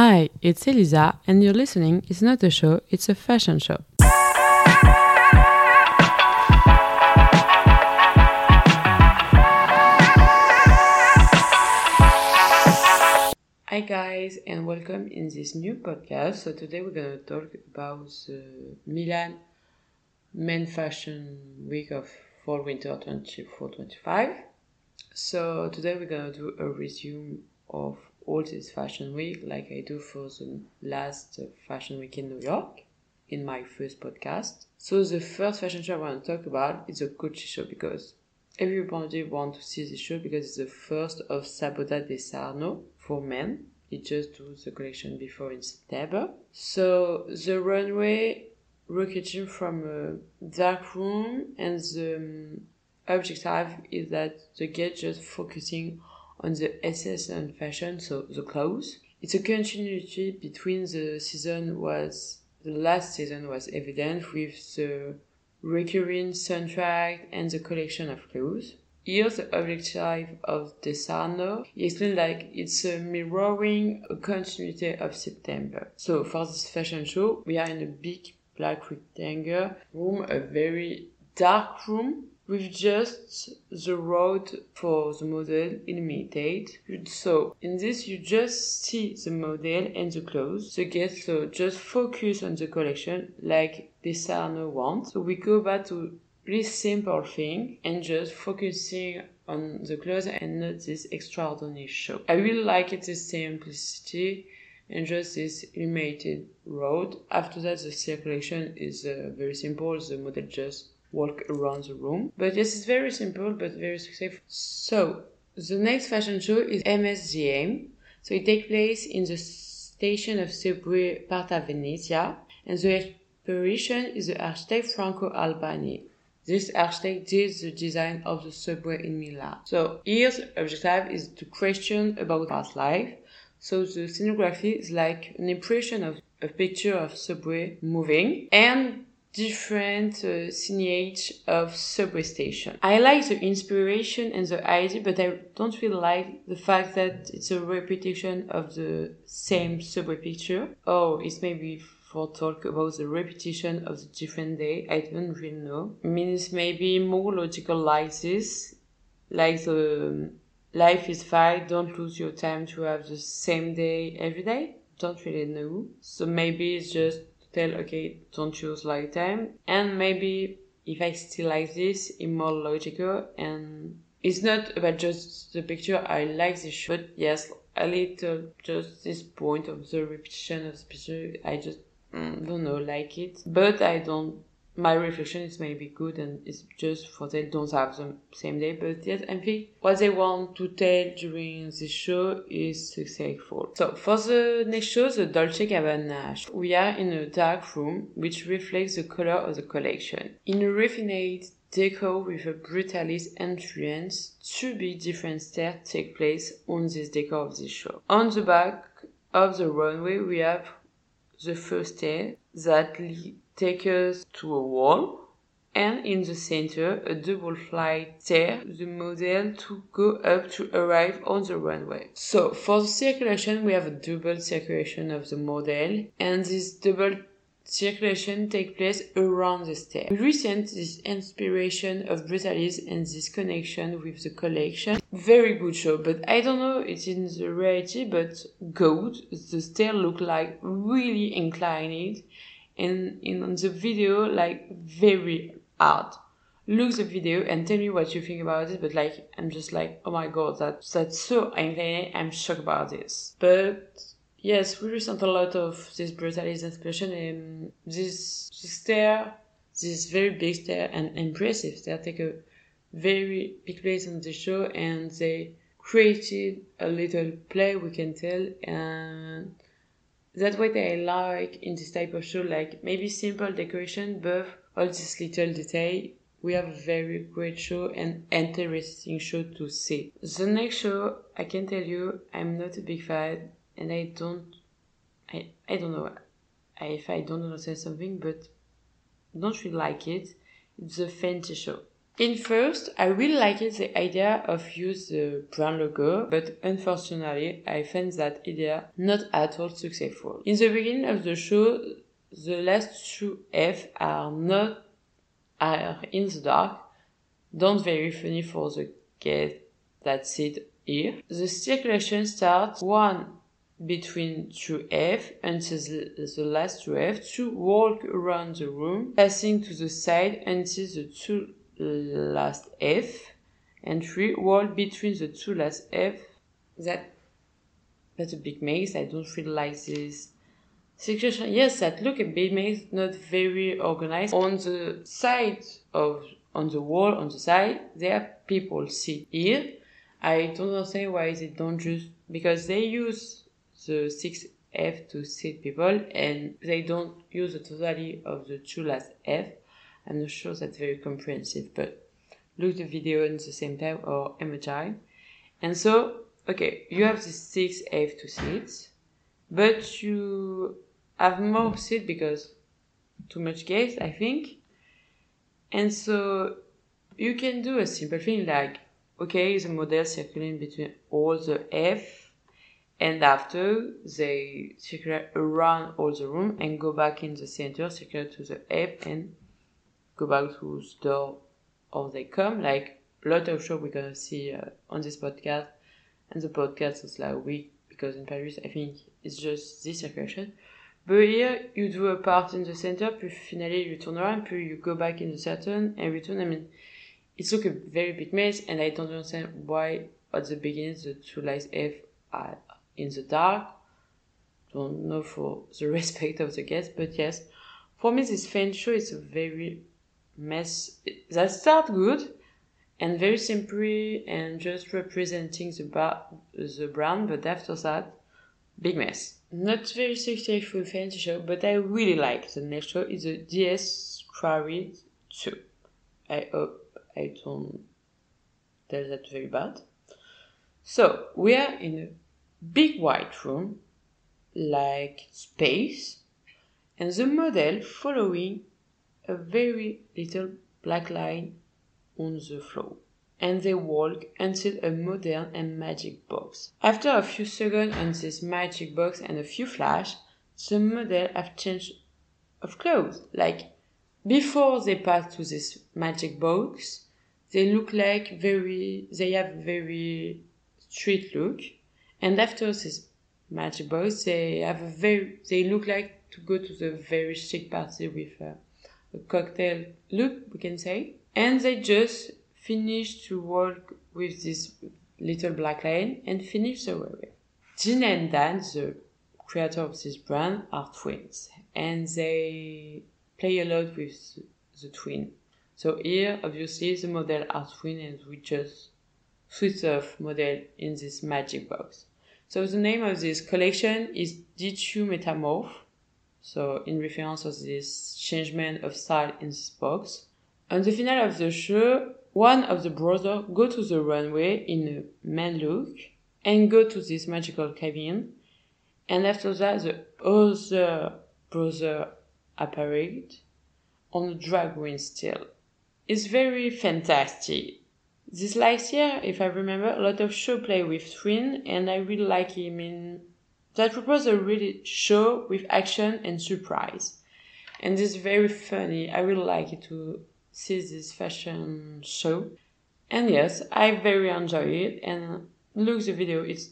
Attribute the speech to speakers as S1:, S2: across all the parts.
S1: Hi, it's Elisa, and you're listening. It's not a show, it's a fashion show. Hi guys, and welcome in this new podcast. So today we're gonna talk about the Milan Men fashion week of fall winter 24-25. So today we're gonna do a resume of all this fashion week like I do for the last fashion week in New York in my first podcast. So the first fashion show I want to talk about is the Gucci show because everybody want to see this show because it's the first of Sabato de Sarno for men. It just do the collection before in September. So the runway rotating from a dark room and the um, objective is that the get just focusing on the essence and fashion, so the clothes. It's a continuity between the season was the last season was evident with the recurring soundtrack and the collection of clothes. Here, the objective of De Sarno, he explained like it's a mirroring a continuity of September. So for this fashion show, we are in a big black rectangle room, a very dark room with just the road for the model illuminated. So in this you just see the model and the clothes. The guest so just focus on the collection like De Sarno wants. So we go back to this simple thing and just focusing on the clothes and not this extraordinary show. I really like it, the simplicity and just this illuminated road. After that the circulation is uh, very simple. The model just walk around the room. But yes, it's very simple but very successful. So the next fashion show is MSGM. So it takes place in the station of subway Porta Venezia, and the inspiration is the architect Franco Albini. This architect did the design of the subway in Milan. So here the objective is to question about past life. So the scenography is like an impression of a picture of subway moving and different uh, signage of subway station. I like the inspiration and the idea, but I don't really like the fact that it's a repetition of the same subway picture. Oh, it's maybe for talk about the repetition of the different day. I don't really know. I mean, maybe more logical like this, like the life is fine. Don't lose your time to have the same day every day. Don't really know. So maybe it's just tell okay don't choose lifetime and maybe if i still like this it's more logical. And it's not about just the picture i like this shot yes a little just this point of the repetition of the picture i just mm, don't know like it. But i don't my reflection is maybe good and it's just for they don't have the same day but yes i think what they want to tell during the show is successful. So for the next show the dolce gabbana we are in a dark room which reflects the color of the collection. In a refined deco with a brutalist influence two big different stairs take place on this decor of this show. On the back of the runway we have the first stair that lead take us to a wall and in the center a double flight stair the model to go up to arrive on the runway. So for the circulation we have a double circulation of the model and this double circulation take place around the stair. We resent this inspiration of Brutalis and this connection with the collection. Very good show, but I don't know it's in the reality, but good. The stair look like really inclined and in on the video like very hard. Look the video and tell me what you think about it but like i'm just like oh my god that that's so angry i'm shocked about this. But yes we recent a lot of this brutalist inspiration and this, this stair this very big stair and impressive stair take a very big place on the show and they created a little play we can tell and that's what I like in this type of show, like maybe simple decoration, but all this little detail. We have a very great show and interesting show to see. The next show, I can tell you, I'm not a big fan, and I don't, I, I don't know if I don't understand something, but don't really like it. It's a Fendi show. In first, I really liked the idea of use the brand logo, but unfortunately, I found that idea not at all successful. In the beginning of the show, the last two F are not are in the dark, don't very funny for the guests that sit here. The circulation starts one between two F until the, the last two F, to walk around the room, passing to the side until the two last F, and three walk between the two last F. That that's a big maze. I don't feel like this Situation, yes, that look a bit makes not very organized. On the side of, on the wall, on the side, there are people sit here. I don't understand why they don't just, because they use the 6F to sit people and they don't use the totality of the two last F. I'm not sure that's very comprehensive, but look the video in the same time or emoji. And so, okay, you have the 6F to seats, but you have more seat because too much gas, I think. And so you can do a simple thing like, okay, the model circling between all the F and after they circle around all the room and go back in the center, circle to the F and go back to door or they come. Like a lot of show we're gonna see uh, on this podcast and the podcast is like week because in Paris I think it's just this circulation. But here you do a part in the center, puis finally you turn around, puis you go back in the center and return. I mean, it's like a very big mess, and I don't understand why at the beginning the two lights F are in the dark. Don't know for the respect of the guests, but yes, for me this fan show is a very mess. That start good and very simply and just representing the bar, the brand, but after that, big mess. Not very successful Fendi show, but I really like the next show is the DS Quarry 2. I hope I don't tell that very bad. So we are in a big white room, like space, and the model following a very little black line on the floor and they walk until a modern and magic box. After a few seconds on this magic box and a few flash, the model have changed of clothes. Like before they pass to this magic box, they look like very, they have very street look. And after this magic box, they have a very, they look like to go to the very chic party with a, a cocktail look, we can say. And they just finish to work with this little black line and finish the way. Dean and Dan, the creator of this brand, are twins and they play a lot with the twin. So here, obviously, the model are twin and we just switch off model in this magic box. So the name of this collection is D2 Metamorph. So in reference to this changement of style in this box. On the final of the show, one of the brothers go to the runway in a man look and go to this magical cabin. And after that, the other brother appeared on a drag queen still. It's very fantastic. This last year, if I remember, a lot of show play with twin, and I really like him in that a really show with action and surprise. And it's very funny. I really like it to see this fashion show. And yes, I very enjoy it and look the video, it's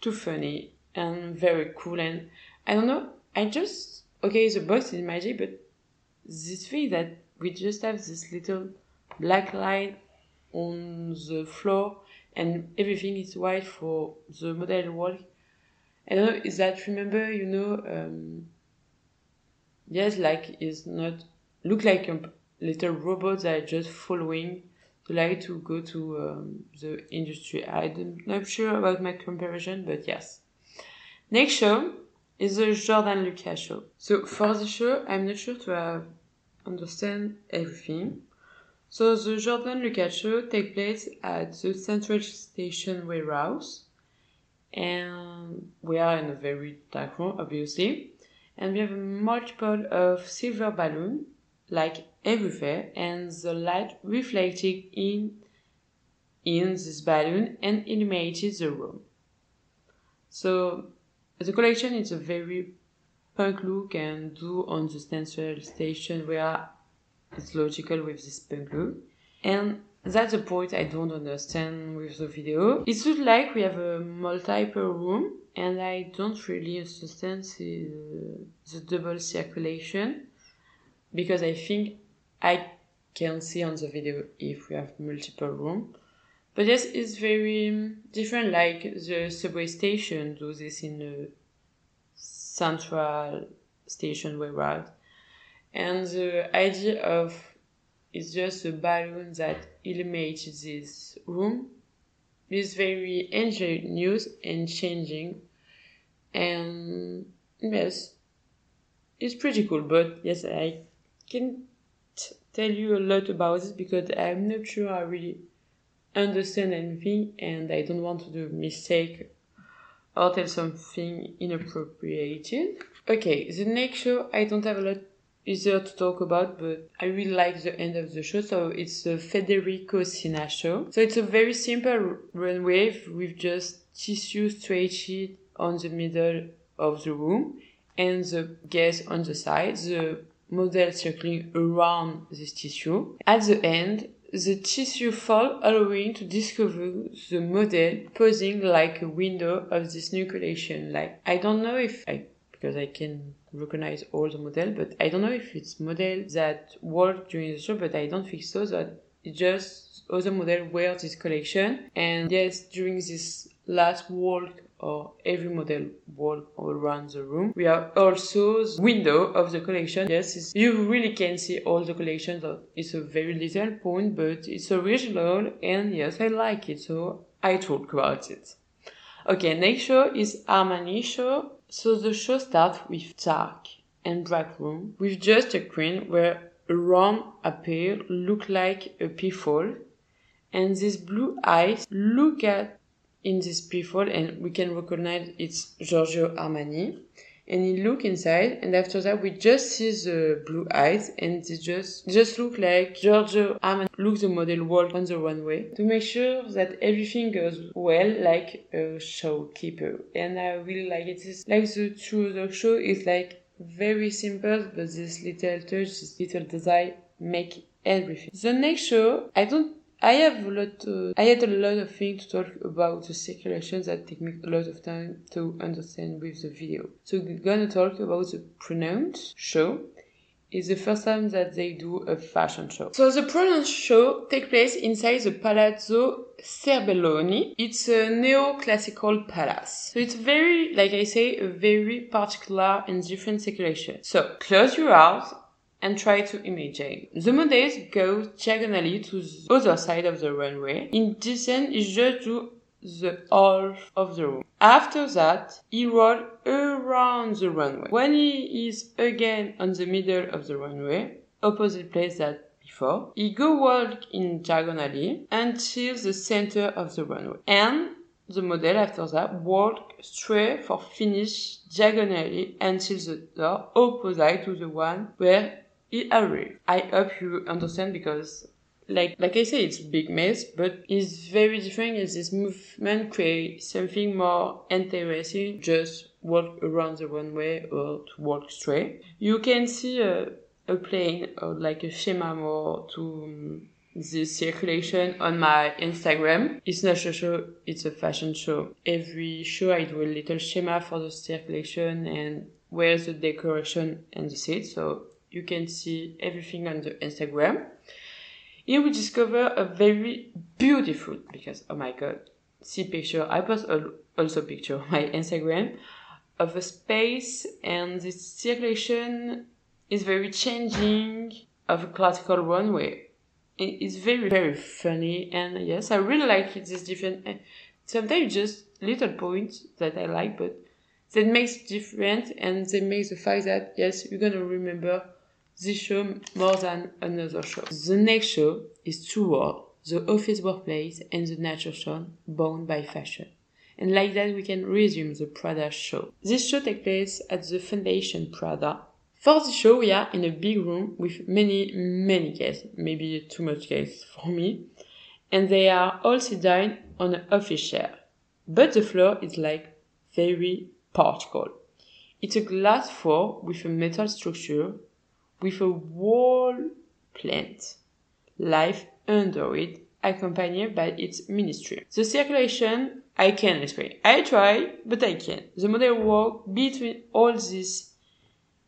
S1: too funny and very cool and I don't know, I just okay the box is magic but this thing that we just have this little black line on the floor and everything is white for the model walk. I don't know, is that remember, you know, um, yes, like is not look like a little robots that are just following the light to go to um, the industry. I'm not sure about my comparison, but yes. Next show is the Jordan Lucas show. So for the show, I'm not sure to have understand everything. So the Jordan Lucas show take place at the Central Station warehouse, and we are in a very dark room, obviously, and we have a multiple of silver balloon like everywhere and the light reflecting in in this balloon and illuminated the room. So the collection is a very punk look and do on the central station where it's logical with this punk look. And that's the point I don't understand with the video. It looks like we have a multiple room and I don't really understand the, the double circulation because I think I can see on the video if we have multiple room. But yes, it's very different like the subway station do this in the central station we are And the idea of it's just a balloon that illuminates this room. It's very ingenious and changing. And yes it's pretty cool but yes i can't tell you a lot about this because i'm not sure i really understand anything and i don't want to do mistake or tell something inappropriate. Okay the next show i don't have a lot easier to talk about, but I really like the end of the show. So it's the Federico Cina show. So it's a very simple runway with just tissue stretched on the middle of the room and the guests on the side, the model circling around this tissue. At the end, the tissue fall allowing to discover the model posing like a window of this new collection. Like, I don't know if I, because I can recognize all the model, but I don't know if it's model that work during the show, but I don't think so. That it just other model wear this collection. And yes, during this last walk or every model walk around the room. We have also the window of the collection. Yes, you really can see all the collections. It's a very little point, but it's original and yes, I like it. So I talk about it. Okay, next show is Armani show. So the show starts with dark and black room with just a queen where a round appear look like a peephole and these blue eyes look at in this peephole and we can recognize it's Giorgio Armani. And he look inside and after that we just see the blue eyes and they just just look like Giorgio Armani look the model walk on the runway to make sure that everything goes well like a showkeeper. And I really like it. It's like the through the show is like very simple but this little touch, this little design make everything. The next show, I don't I have a lot. I had a lot of things to talk about the circulation that take me a lot of time to understand with the video. So we're gonna talk about the Pronounce show. It's the first time that they do a fashion show. So the Pronounce show take place inside the Palazzo Serbelloni. It's a neoclassical palace. So it's very, like I say, a very particular and different circulation. So close your eyes and try to imagine. The models go diagonally to the other side of the runway. In descent is just to the half of the room. After that, he rolls around the runway. When he is again on the middle of the runway, opposite place that before, he go walk in diagonally until the center of the runway. And the model after that walk straight for finish diagonally until the door opposite to the one where arrived. I hope you understand because like like I say, it's a big mess, but it's very different as this movement creates something more interesting. Just walk around the runway or to walk straight. You can see a, a plane or like a schema more to um, the circulation on my Instagram. It's not a show, it's a fashion show. Every show I do a little schema for the circulation and where the decoration and the seat. So you can see everything on the Instagram. Here we discover a very beautiful, because oh my god, see picture, I post also picture on my Instagram of a space and the circulation is very changing of a classical runway. It's very, very funny and yes, I really like it. It's different. Eh, sometimes just little points that I like, but that makes different and they make the fact that yes, you're gonna remember this show more than another show. The next show is True World, the office workplace and the nature show bound by fashion. And like that we can resume the Prada show. This show takes place at the Foundation Prada For the show, we are in a big room with many, many guests, maybe too much guests for me, and they are all sit down on an office chair. But the floor is like very particle. It's a glass floor with a metal structure, with a wall plant, life under it, accompanied by its ministry. The circulation, I can explain. I try, but I can't. The model work between all these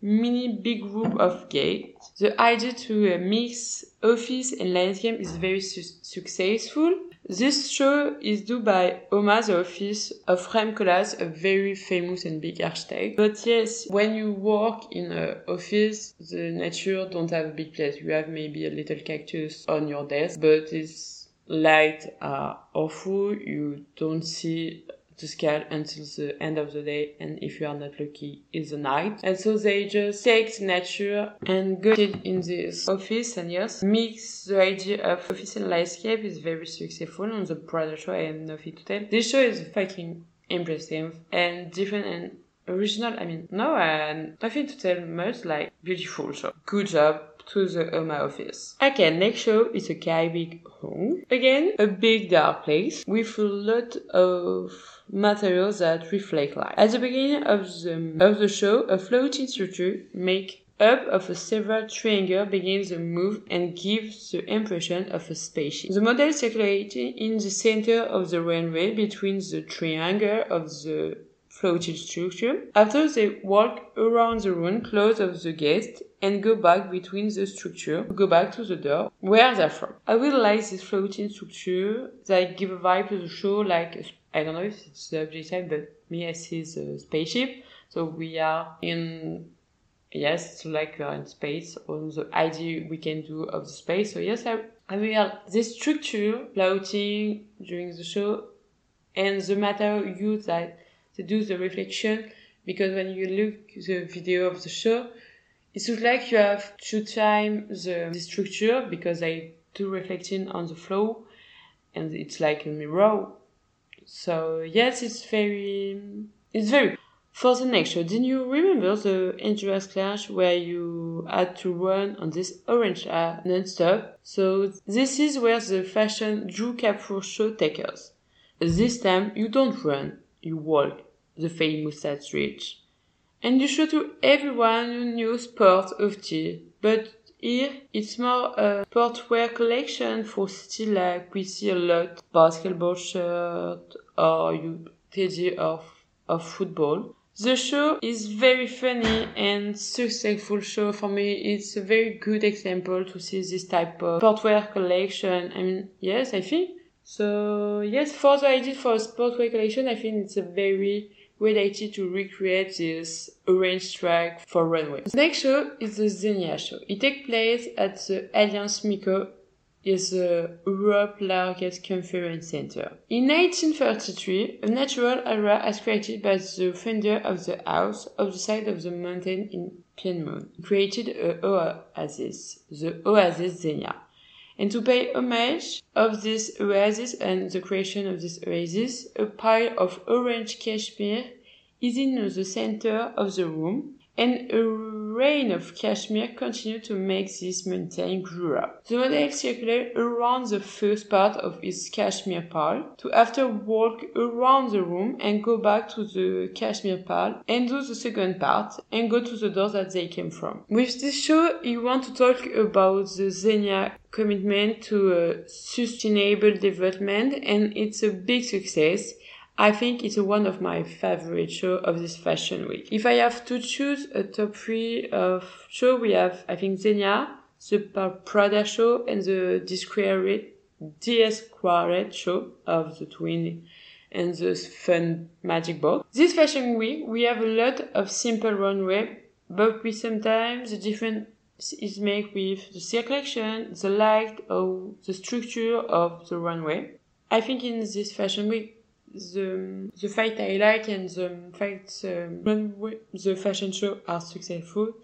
S1: mini big group of gates. The idea to mix office and landscape is very su- successful. This show is done by Oma, the office of Rem Koolhaas, a very famous and big architect. But yes, when you work in an office, the nature don't have a big place. You have maybe a little cactus on your desk, but it's light are awful. You don't see the sky until the end of the day and if you are not lucky it's the night. And so they just take the nature and go in this office and yes mix the idea of office and landscape is very successful on the Prada show I have nothing to tell this show is fucking impressive and different and original I mean no and nothing to tell much like beautiful show. Good job to the Oma office. Okay, next show is a Caribbean home. Again, a big dark place with a lot of materials that reflect light. At the beginning of the, of the show, a floating structure make up of a several triangle begins to move and gives the impression of a spaceship. The model circulating in the center of the runway between the triangle of the floating structure. After they walk around the room, close of the guest, and go back between the structure, go back to the door where they're from. I really like this floating structure that give a vibe to the show like I don't know if it's the objective, but me I see the spaceship. So we are in yes, it's like we are in space on the idea we can do of the space. So yes, I I will this structure floating during the show and the matter you that to do the reflection because when you look the video of the show it looks like you have to time the, the structure because I do reflecting on the flow and it's like a mirror so yes, it's very, it's very. For the next show, did you remember the Endurance Clash where you had to run on this orange air non-stop? So this is where the fashion Dhruv Kapoor show takes us. This time you don't run, you walk the famous street. And you show to everyone a new sport of tea. But here, it's more a sportswear collection for still like we see a lot basketball shirt or you teddy of, of football. The show is very funny and successful show for me. It's a very good example to see this type of sportswear collection. I mean, yes, I think. So, yes, for the idea for a sportswear collection, I think it's a very related to recreate this orange track for runway. The next show is the Zegna show. It takes place at the Allianz MiCo is the Europe largest conference center. In 1933, a natural area was created by the founder of the house of the side of the mountain in Piedmont. Created a oasis, the Oasis Zegna. And to pay homage of this oasis and the creation of this oasis, a pile of orange cashmere is in the center of the room, and a rain of cashmere continued to make this mountain grow up. The model circulated around the first part of its cashmere pile, to after walk around the room and go back to the cashmere pile and do the second part and go to the door that they came from. With this show, you want to talk about the Zegna commitment to uh, sustainable development and it's a big success. I think it's one of my favorite show of this fashion week. If I have to choose a top three of show, we have, I think, Zegna, the Prada show, and the Discreet, DS show of the twin and the fun magic box. This fashion week, we have a lot of simple runway, but we sometimes the different is made with the circulation, the light, or the structure of the runway. I think in this fashion week, the the fact I like and the fact um, runway, the fashion show are successful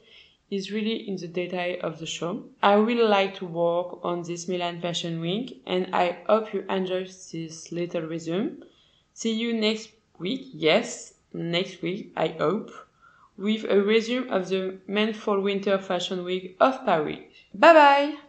S1: is really in the detail of the show. I really like to work on this Milan Fashion Week and I hope you enjoy this little resume. See you next week. Yes, next week, I hope, with a resume of the Men Fall Winter Fashion Week of Paris. Bye bye!